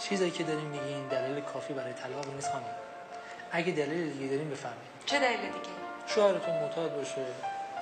چیزایی که داریم میگین دلیل کافی برای طلاق نیست خانم. اگه دلیل دیگه داریم بفهمید چه دلیل دیگه؟ شوهرتون معتاد باشه.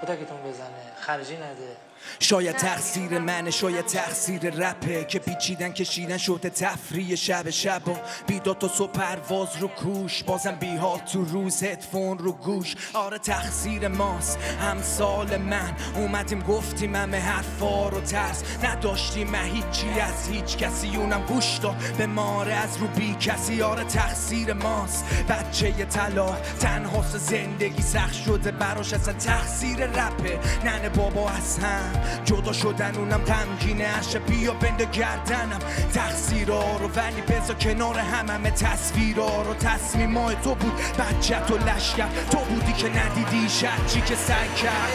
کتکتون بزنه. خرجی نده. شاید تقصیر منه شاید تقصیر رپه. که پیچیدن کشیدن شده تفریح شب شب. بیداد تا صبح پرواز رو کوش. بازم بیحال تو روز هدفون رو گوش. آره تقصیر ماست. همسال من. اومدیم گفتیم همه حرفا رو ترس. نداشتیم من هیچی از هیچ کسی. اونم گوش داد. به ماره از رو بی کسی. آره تقصیر ماست. بچه طلا. تنهاست زندگی سخت شده براش. اصلا تقصیر رپه. ننه بابا از هم جدا شدن اونم غمگینه. اشه بیا بنده گردنم. تقصیرا رو ولی بذار کنار هم همه تصویرا رو. تصمیمای تو بود بچه تو لشکر. تو بودی که ندیدی چی که سعی کرد.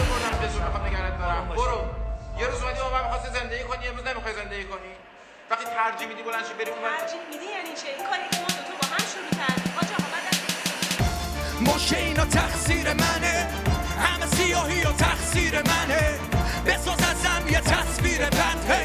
برو. یه روز اومدی با من می‌خواستی زندگی کنی؟ امروز نمی‌خوای زندگی کنی؟ وقتی ترجیح میدی بلند شی بری اون ترجیح میدی؟ یعنی چه این کاری که ما دو تو با هم شروع کردیم. آقا آقا بعد ماشه اینا تقصیر منه. یه تصویر بد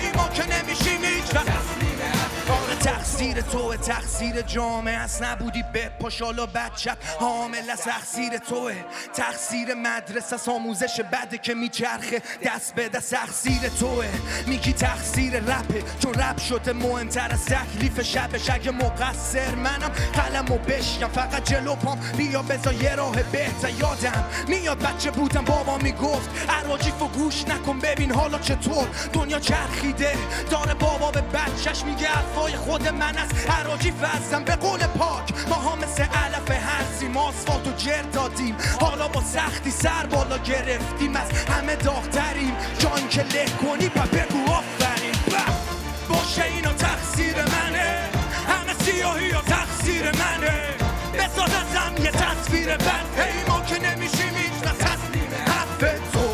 توه تقصیر جامعه است. نبودی به پاشالا بچت حامل از تقصیر توه. تقصیر مدرسه از آموزش بده که میچرخه. دست به دست تقصیر توه. میگی تقصیر رپه. چون رپ شده مهمتر از تکلیف شبش. اگه مقصر منم قلم و بشکم فقط جلو پام. بیا بزا یه راه بهتر. یادم میاد بچه بودم. بابا می‌گفت عراجیف و گوش نکن. ببین حالا چطور. دنیا چرخیده. داره بابا به بچهش میگه حرفای خود من از عراجی فزم به قول پاک. ما ها مثل علف هرسیم آسفالت و جر دادیم. حالا با سختی سر بالا گرفتیم. از همه داغتریم. جان که له کنی و بگو آفرین. باشه اینا تقصیر منه. همه سیاهی و تقصیر منه. بساز ازم یه تصویر بد. هی ما که نمیشیم هیچ و تسلیم حرف تو.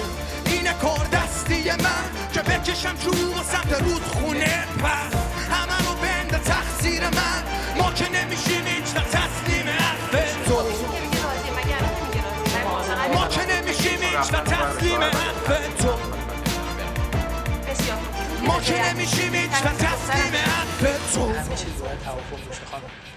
اینه کار دستی من. که بکشم چوب و سمت رودخونه. پس و تسلیم حرف تو ما که نمیشیم هیچ و تسلیم حرف تو